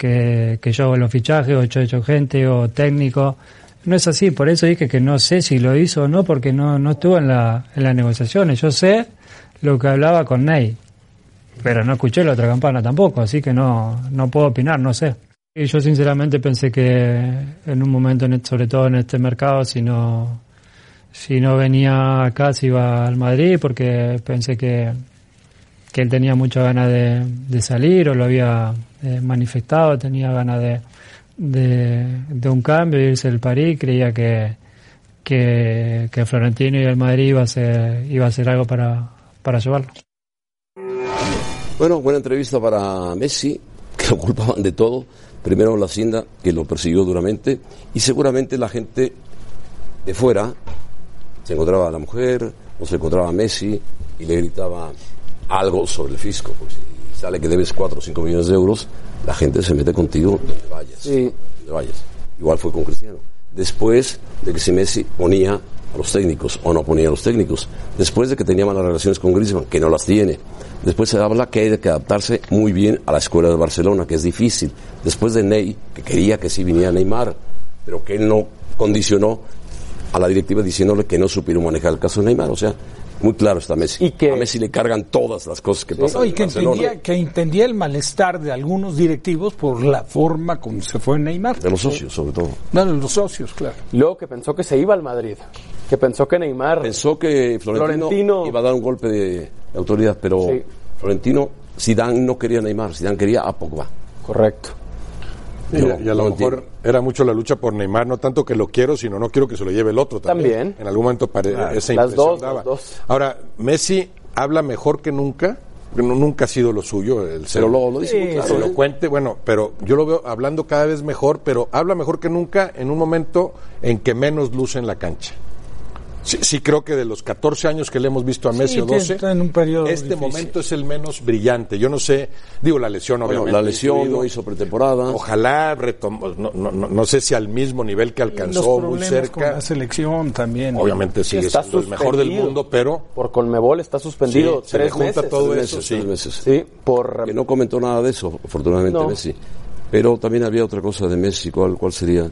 que, que yo hago los fichajes o yo he hecho gente o técnico. No es así, por eso dije que no sé si lo hizo o no, porque no, no estuve en, la, en las negociaciones. Yo sé lo que hablaba con Ney, pero no escuché la otra campana tampoco, así que no, no puedo opinar, no sé. Y yo sinceramente pensé que en un momento, en- sobre todo en este mercado, si no, si no venía acá, se iba al Madrid, porque pensé que, que él tenía muchas ganas de, de salir o lo había eh, manifestado, tenía ganas de, de, de un cambio, irse al París, creía que, que, que Florentino y el Madrid iba a ser, iba a hacer algo para, para llevarlo. Bueno, buena entrevista para Messi, que lo culpaban de todo. Primero la Hacienda, que lo persiguió duramente, y seguramente la gente de fuera se encontraba a la mujer o se encontraba a Messi y le gritaba algo sobre el fisco. Porque si sale que debes 4 o 5 millones de euros, la gente se mete contigo donde vayas. Sí. Donde vayas. Igual fue con Cristiano. Después de que si Messi ponía a los técnicos o no ponía a los técnicos. Después de que tenía malas relaciones con Griezmann, que no las tiene. Después se habla que hay que adaptarse muy bien a la escuela de Barcelona, que es difícil. Después de Ney, que quería que sí viniera Neymar, pero que él no condicionó a la directiva diciéndole que no supieron manejar el caso de Neymar. O sea, muy claro está Messi. Y que- A Messi le cargan todas las cosas que pasan No, y en que entendía, que entendía el malestar de algunos directivos por la forma como se fue Neymar. De los socios, sobre todo. Bueno, los socios, claro. Luego que pensó que se iba al Madrid, que pensó que Neymar... Pensó que Florentino, Florentino- iba a dar un golpe de, de autoridad, pero Sí. Florentino, Zidane no quería a Neymar, Zidane quería a Pogba. Correcto. Y, a- No, y a lo no mejor entiendo. era mucho la lucha por Neymar, no tanto que lo quiero, sino no quiero que se lo lleve el otro también. También. En algún momento pare- Claro. esa Las impresión dos, daba. las dos. Ahora, Messi habla mejor que nunca, porque no- nunca ha sido lo suyo el ser Pero lo, lo dice muy claro. elocuente, bueno, pero yo lo veo hablando cada vez mejor, pero habla mejor que nunca en un momento en que menos luce en la cancha. Sí, sí creo que de los 14 años que le hemos visto a Messi Sí, o que 12, está en un periodo este difícil. momento es el menos brillante. Yo no sé, digo la lesión Bueno, obviamente. la lesión no hizo pretemporada. Ojalá retomó, no, no, no, no sé si al mismo nivel que Los alcanzó muy problemas con cerca. la selección también. Obviamente sigue está siendo el mejor del mundo, pero Por Conmebol está suspendido Sí, se le tres junta meses. todo Tres eso, meses, sí. tres meses. Sí, por... Que no comentó nada de eso, afortunadamente No. Messi. Pero también había otra cosa de Messi, ¿cuál, cuál sería?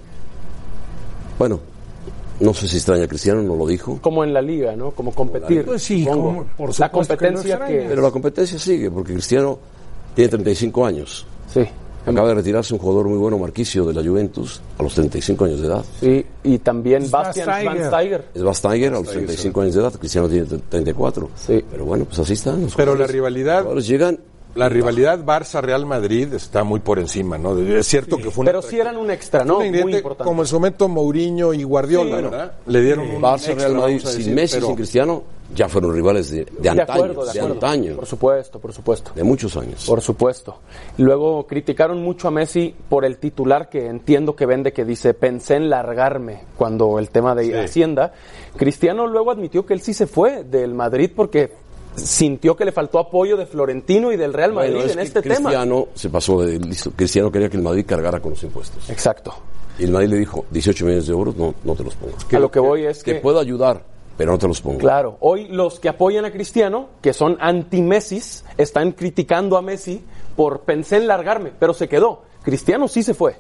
Bueno, no sé si extraña a Cristiano, no lo dijo. Como en la liga, ¿no? Como competir. Pues sí, como- por la que competencia que... Pero la competencia sigue, porque Cristiano tiene 35 años. Sí, Acaba de retirarse un jugador muy bueno, Marquisio, de la Juventus, a los 35 años de edad. sí. Y también Bastian Schweinsteiger. Es Basteiger a los 35 años de edad, Cristiano tiene 34. Sí. Pero bueno, pues así están. Los pero la rivalidad, los llegan la rivalidad Barça-Real Madrid está muy por encima, ¿no? Es cierto que fue una Pero sí eran un extra, ¿no? un Muy importante. como en su momento Mourinho y Guardiola, Sí. ¿verdad? Le dieron un Barça, extra, Real Madrid, sin Messi, pero- sin Cristiano, ya fueron rivales de, de de antaño, acuerdo, de de acuerdo. antaño, Por supuesto, por supuesto. de muchos años. Por supuesto. Luego criticaron mucho a Messi por el titular que entiendo que vende que dice pensé en largarme cuando el tema de Sí. Hacienda. Cristiano luego admitió que él sí se fue del Madrid porque sintió que le faltó apoyo de Florentino y del Real Madrid Bueno, es en que este tema. Cristiano se pasó de listo. Cristiano quería que el Madrid cargara con los impuestos. Exacto. Y el Madrid le dijo, 18 millones de euros, no, no te los pongo. a lo que voy es Que que, puedo ayudar, pero no te los pongo. claro, hoy los que apoyan a Cristiano, que son anti-Messi, están criticando a Messi por pensé en largarme, pero se quedó. Cristiano sí se fue.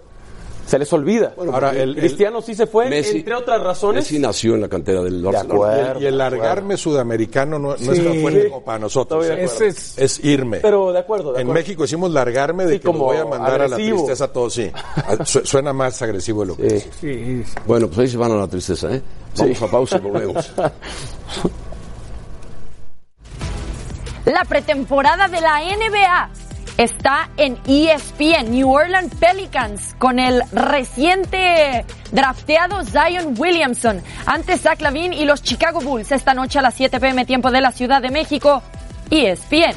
Se les olvida. Ahora, el- el- Cristiano sí se fue, Messi- entre otras razones. Messi nació en la cantera del Barcelona. acuerdo. y el largarme sudamericano no, no es tan fuerte como para nosotros. Ese es, Es irme. Pero de acuerdo, de en. México decimos largarme de Sí, que como voy a mandar a la tristeza a todos, sí. Ah, su- Suena más agresivo de lo que Sí. es. sí, Bueno, pues ahí se van a la tristeza, ¿eh? Vamos a pausa y volvemos. La pretemporada de la NBA está en ESPN, New Orleans Pelicans, con el reciente drafteado Zion Williamson, ante Zach Lavin y los Chicago Bulls. Esta noche a las 7 pm tiempo de la Ciudad de México, ESPN.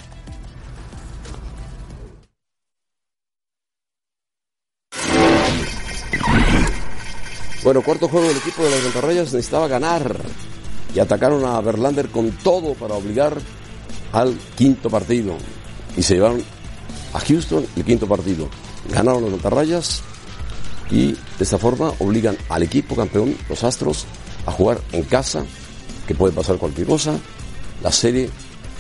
Bueno, cuarto juego del equipo de las Montarrayas necesitaba ganar. Y atacaron a Verlander con todo para obligar al quinto partido. Y se llevaron a Houston el quinto partido. Ganaron las Montarrayas y de esta forma obligan al equipo campeón, los Astros, a jugar en casa, que puede pasar cualquier cosa, la serie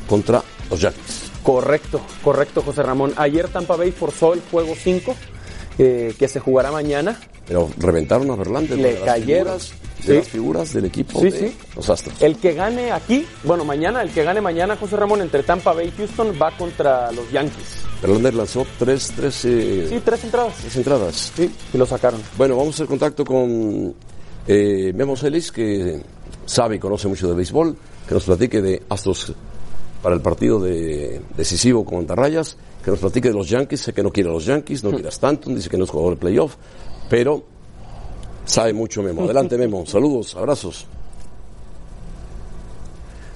contra los Yankees. Correcto, correcto, José Ramón. Ayer Tampa Bay forzó el juego 5, eh, que se jugará mañana. Pero reventaron a Verlander. Le cayeron. figuras- de Sí. las figuras del equipo Sí, de sí. los Astros. El que gane aquí, bueno, mañana, el que gane mañana, José Ramón, entre Tampa Bay y Houston, va contra los Yankees. Verlander lanzó tres, tres, eh, Sí, tres entradas. tres entradas. Sí, y lo sacaron. Bueno, vamos a hacer contacto con eh, Memo Celis, que sabe y conoce mucho de béisbol, que nos platique de Astros para el partido de, decisivo contra Rayas, que nos platique de los Yankees, sé que no quiere a los Yankees, no quiere a Stanton, dice que no es jugador de playoff, pero sabe mucho Memo. Adelante Memo, saludos, abrazos.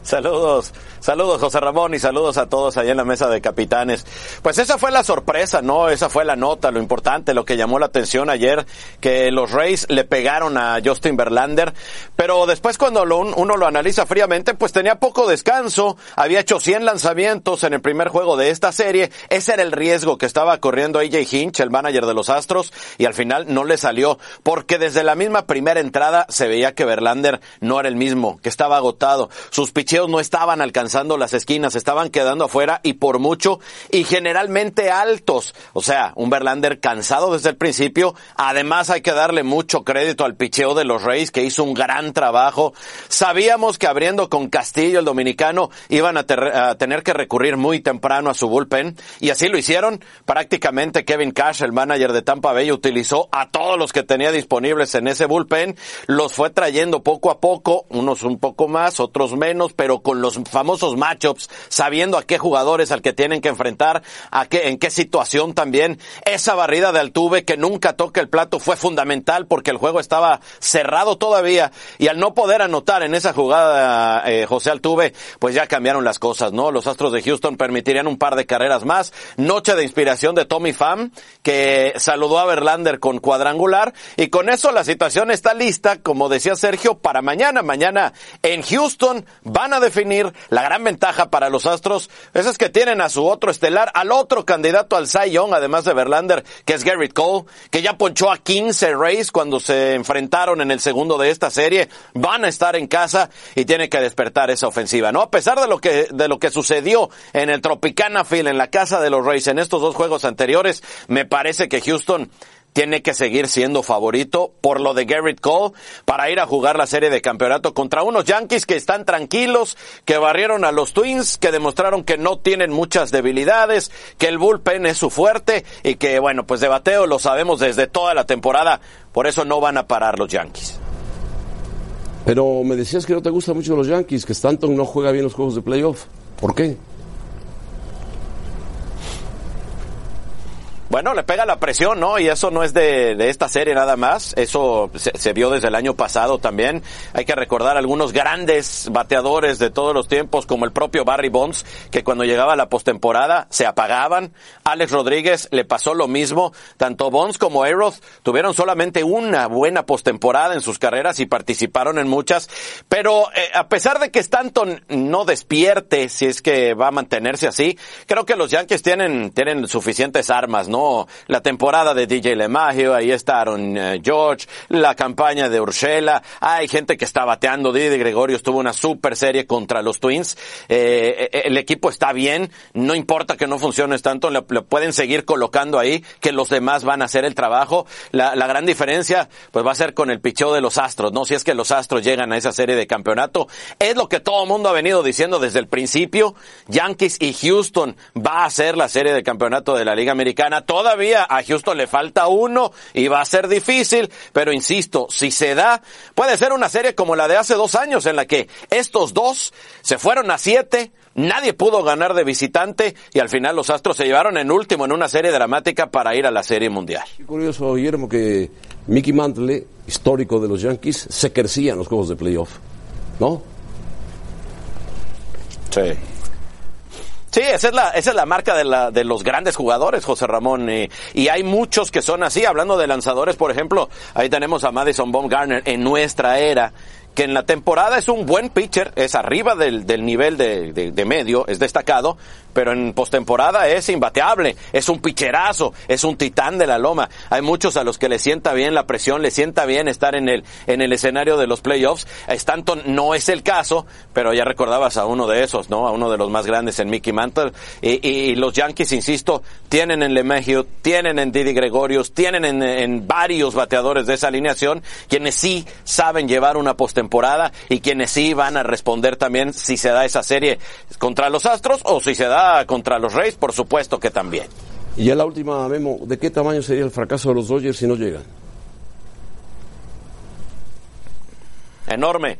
Saludos, saludos José Ramón y saludos a todos allá en la mesa de capitanes. Pues esa fue la sorpresa, ¿no? Esa fue la nota, lo importante, lo que llamó la atención ayer, que los Rays le pegaron a Justin Verlander, pero después cuando lo, uno lo analiza fríamente, pues tenía poco descanso, había hecho 100 lanzamientos en el primer juego de esta serie, ese era el riesgo que estaba corriendo AJ Hinch, el manager de los Astros, y al final no le salió, porque desde la misma primera entrada se veía que Verlander no era el mismo, que estaba agotado, sus no estaban alcanzando las esquinas, estaban quedando afuera y por mucho y generalmente altos. O sea, un Verlander cansado desde el principio. Además hay que darle mucho crédito al picheo de los Reyes que hizo un gran trabajo. Sabíamos que abriendo con Castillo el dominicano iban a, tener que recurrir muy temprano a su bullpen y así lo hicieron. Prácticamente Kevin Cash, el manager de Tampa Bay, utilizó a todos los que tenía disponibles en ese bullpen. Los fue trayendo poco a poco, unos un poco más, otros menos, pero pero con los famosos matchups, sabiendo a qué jugadores al que tienen que enfrentar, a qué, en qué situación también. Esa barrida de Altuve que nunca toca el plato fue fundamental porque el juego estaba cerrado todavía y al no poder anotar en esa jugada eh, José Altuve, pues ya cambiaron las cosas, ¿no? Los Astros de Houston permitirían un par de carreras más. Noche de inspiración de Tommy Pham que saludó a Verlander con cuadrangular y con eso la situación está lista, como decía Sergio, para mañana. Mañana en Houston van a definir la gran ventaja para los Astros, eso es que tienen a su otro estelar, al otro candidato al Cy Young, además de Verlander, que es Garrett Cole, que ya ponchó a 15 Rays cuando se enfrentaron en el segundo de esta serie, van a estar en casa y tiene que despertar esa ofensiva, ¿no? A pesar de lo que, de lo que sucedió en el Tropicana Field, en la casa de los Rays en estos dos juegos anteriores, me parece que Houston tiene que seguir siendo favorito por lo de Garrett Cole para ir a jugar la serie de campeonato contra unos Yankees que están tranquilos, que barrieron a los Twins, que demostraron que no tienen muchas debilidades, que el bullpen es su fuerte y que bueno, pues de bateo lo sabemos desde toda la temporada, por eso no van a parar los Yankees. Pero me decías que no te gustan mucho los Yankees, que Stanton no juega bien los juegos de playoff. ¿Por qué? Bueno, le pega la presión, ¿no? Y eso no es de, de esta serie nada más. Eso se, se, vio desde el año pasado también. Hay que recordar algunos grandes bateadores de todos los tiempos, como el propio Barry Bonds, que cuando llegaba la postemporada se apagaban. Alex Rodríguez le pasó lo mismo. Tanto Bonds como Aeroth tuvieron solamente una buena postemporada en sus carreras y participaron en muchas. Pero eh, a pesar de que Stanton no despierte, si es que va a mantenerse así, creo que los Yankees tienen, tienen suficientes armas, ¿no? La temporada de DJ LeMagio, ahí estaron uh, George, la campaña de Urshela, hay gente que está bateando, Didi Gregorio estuvo una super serie contra los Twins, eh, eh, el equipo está bien, no importa que no funcione tanto, le, pueden seguir colocando ahí, que los demás van a hacer el trabajo, la, la gran diferencia pues va a ser con el picheo de los Astros, ¿no? Si es que los Astros llegan a esa serie de campeonato, es lo que todo el mundo ha venido diciendo desde el principio, Yankees y Houston va a ser la serie de campeonato de la Liga Americana, todavía a Houston le falta uno y va a ser difícil, pero insisto, si se da, puede ser una serie como la de hace dos años en la que estos dos se fueron a siete, nadie pudo ganar de visitante y al final los Astros se llevaron en último en una serie dramática para ir a la Serie Mundial. Qué curioso, Guillermo, que Mickey Mantle, histórico de los Yankees, se crecía en los juegos de playoff, ¿no? Sí. Sí, esa es la, esa es la marca de, la, de los grandes jugadores, José Ramón. Y, y, hay muchos que son así. Hablando de lanzadores, por ejemplo, ahí tenemos a Madison Baumgartner en nuestra era, que en la temporada es un buen pitcher, es arriba del, del nivel de, de, medio, es destacado, pero en postemporada es imbateable, es un picherazo, es un titán de la loma. Hay muchos a los que le sienta bien la presión, le sienta bien estar en el, en el escenario de los playoffs. Stanton no es el caso, pero ya recordabas a uno de esos, ¿no? A uno de los más grandes en Mickey Mantle. Y, los Yankees, insisto, tienen en LeMahieu, tienen en Didi Gregorius, tienen en, en varios bateadores de esa alineación, quienes sí saben llevar una postemporada y quienes sí van a responder también si se da esa serie contra los Astros o si se da contra los Reyes, por supuesto que también. Y ya la última, Memo, ¿de qué tamaño sería el fracaso de los Dodgers si no llegan? Enorme.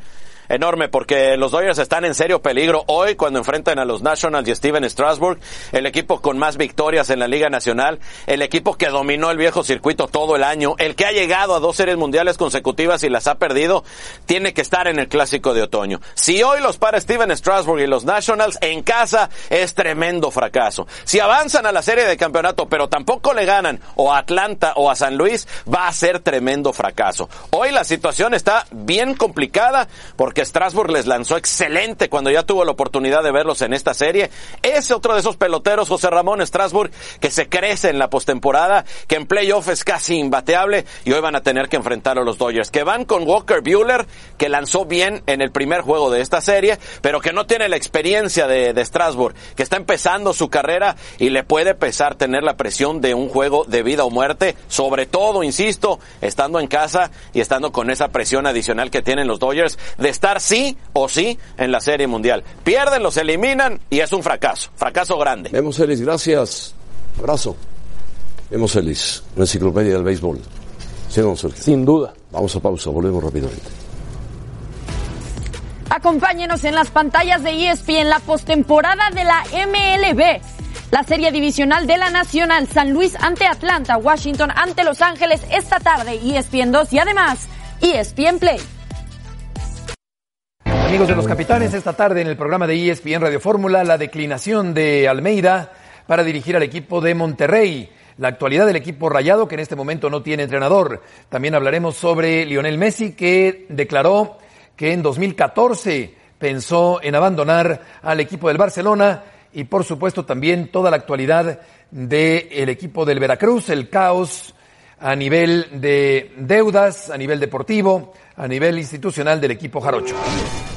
Enorme, porque los Dodgers están en serio peligro hoy cuando enfrentan a los Nationals y Steven Strasburg, el equipo con más victorias en la Liga Nacional, el equipo que dominó el viejo circuito todo el año, el que ha llegado a dos series mundiales consecutivas y las ha perdido, tiene que estar en el clásico de otoño. Si hoy los para Steven Strasburg y los Nationals en casa es tremendo fracaso. Si avanzan a la serie de campeonato pero tampoco le ganan o a Atlanta o a San Luis, va a ser tremendo fracaso. Hoy la situación está bien complicada porque Strasburg les lanzó excelente cuando ya tuvo la oportunidad de verlos en esta serie. Es otro de esos peloteros, José Ramón Strasburg, que se crece en la postemporada, que en playoff es casi imbateable y hoy van a tener que enfrentar a los Dodgers, que van con Walker Bueller, que lanzó bien en el primer juego de esta serie, pero que no tiene la experiencia de, de Strasburg, que está empezando su carrera y le puede pesar tener la presión de un juego de vida o muerte, sobre todo, insisto, estando en casa y estando con esa presión adicional que tienen los Dodgers de estar sí o sí en la Serie Mundial. Pierden, los eliminan y es un fracaso, fracaso grande. Vemos, Elis, gracias. Abrazo. Vemos, Elis, la enciclopedia del béisbol. Sí, don Sergio. Sin duda. Vamos a pausa, volvemos rápidamente. Acompáñenos en las pantallas de ESPN la postemporada de la MLB. La serie divisional de la Nacional San Luis ante Atlanta, Washington ante Los Ángeles esta tarde, ESPN 2 y además ESPN Play. Amigos de los capitanes, esta tarde en el programa de ESPN Radio Fórmula, la declinación de Almeida para dirigir al equipo de Monterrey. La actualidad del equipo rayado que en este momento no tiene entrenador. También hablaremos sobre Lionel Messi que declaró que en 2014 pensó en abandonar al equipo del Barcelona y por supuesto también toda la actualidad del equipo del Veracruz, el caos a nivel de deudas, a nivel deportivo, a nivel institucional del equipo jarocho.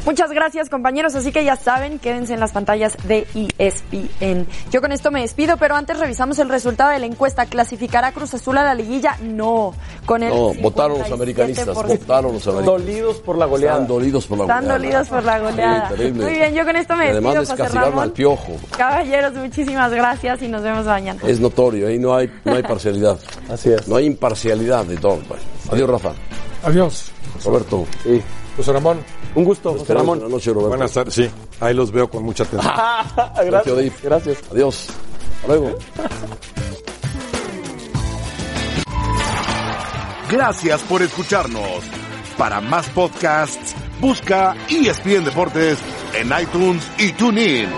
Muchas gracias compañeros, así que ya saben, quédense en las pantallas de ESPN. Yo con esto me despido, pero antes revisamos el resultado de la encuesta. ¿Clasificará Cruz Azul a la liguilla? No. Con el No, votaron los americanistas, 57%. votaron los americanistas. Dolidos por la goleada. Están dolidos por la Están goleada. dolidos por la goleada. Sí, terrible. Muy bien, yo con esto me además despido, José descastigaron al piojo. Caballeros, muchísimas gracias y nos vemos mañana. Es notorio, ahí no hay, no hay parcialidad. Así es. No hay imparcialidad de todo. pues. Adiós, Rafa. Adiós. Roberto. Sí. José Ramón. Un gusto, José Ramón. Buenas noches, Roberto. Buenas tardes, sí. Ahí los veo con mucha atención. Gracias. Dip. Gracias. Adiós. Hasta luego. Gracias por escucharnos. Para más podcasts, busca ESPN Deportes en iTunes y TuneIn.